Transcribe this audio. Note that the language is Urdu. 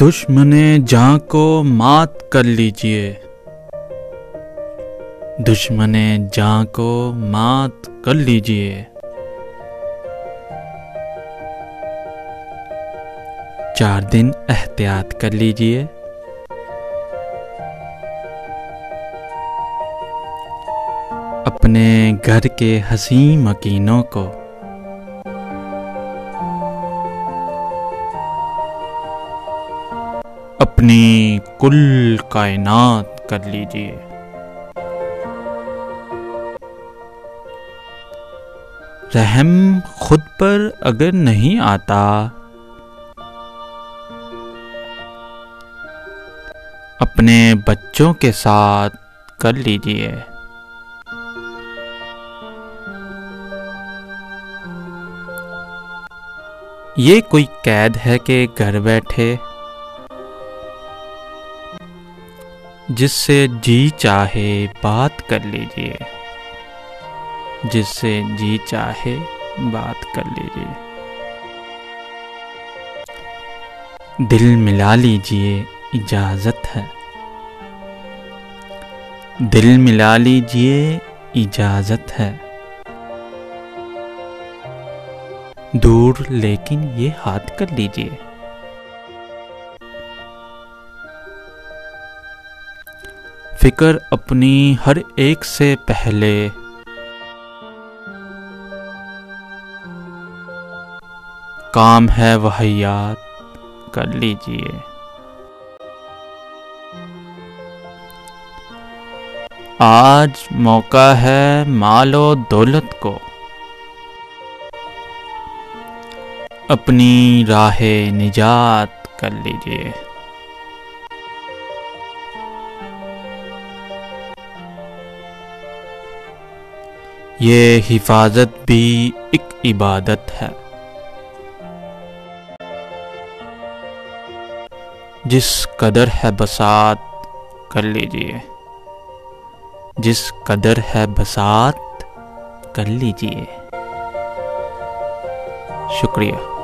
دشمن جاں کو مات کر لیجیے۔ دشمن جاں کو مات کر لیجیے۔ چار دن احتیاط کر لیجیے۔ اپنے گھر کے حسین مکینوں کو اپنی کل کائنات کر لیجیے۔ رحم خود پر اگر نہیں آتا، اپنے بچوں کے ساتھ کر لیجیے۔ یہ کوئی قید ہے کہ گھر بیٹھے جس سے جی چاہے بات کر لیجیے۔ جس سے جی چاہے بات کر لیجیے۔ دل ملا لیجیے اجازت ہے۔ دل ملا لیجیے اجازت ہے۔ دور لیکن یہ ہاتھ کر لیجیے۔ فکر اپنی ہر ایک سے پہلے۔ کام ہے وحیات کر لیجیے۔ آج موقع ہے مال و دولت کو۔ اپنی راہ نجات کر لیجیے۔ یہ حفاظت بھی ایک عبادت ہے۔ جس قدر ہے بسات کر لیجیے۔ جس قدر ہے بسات کر لیجیے۔ شکریہ۔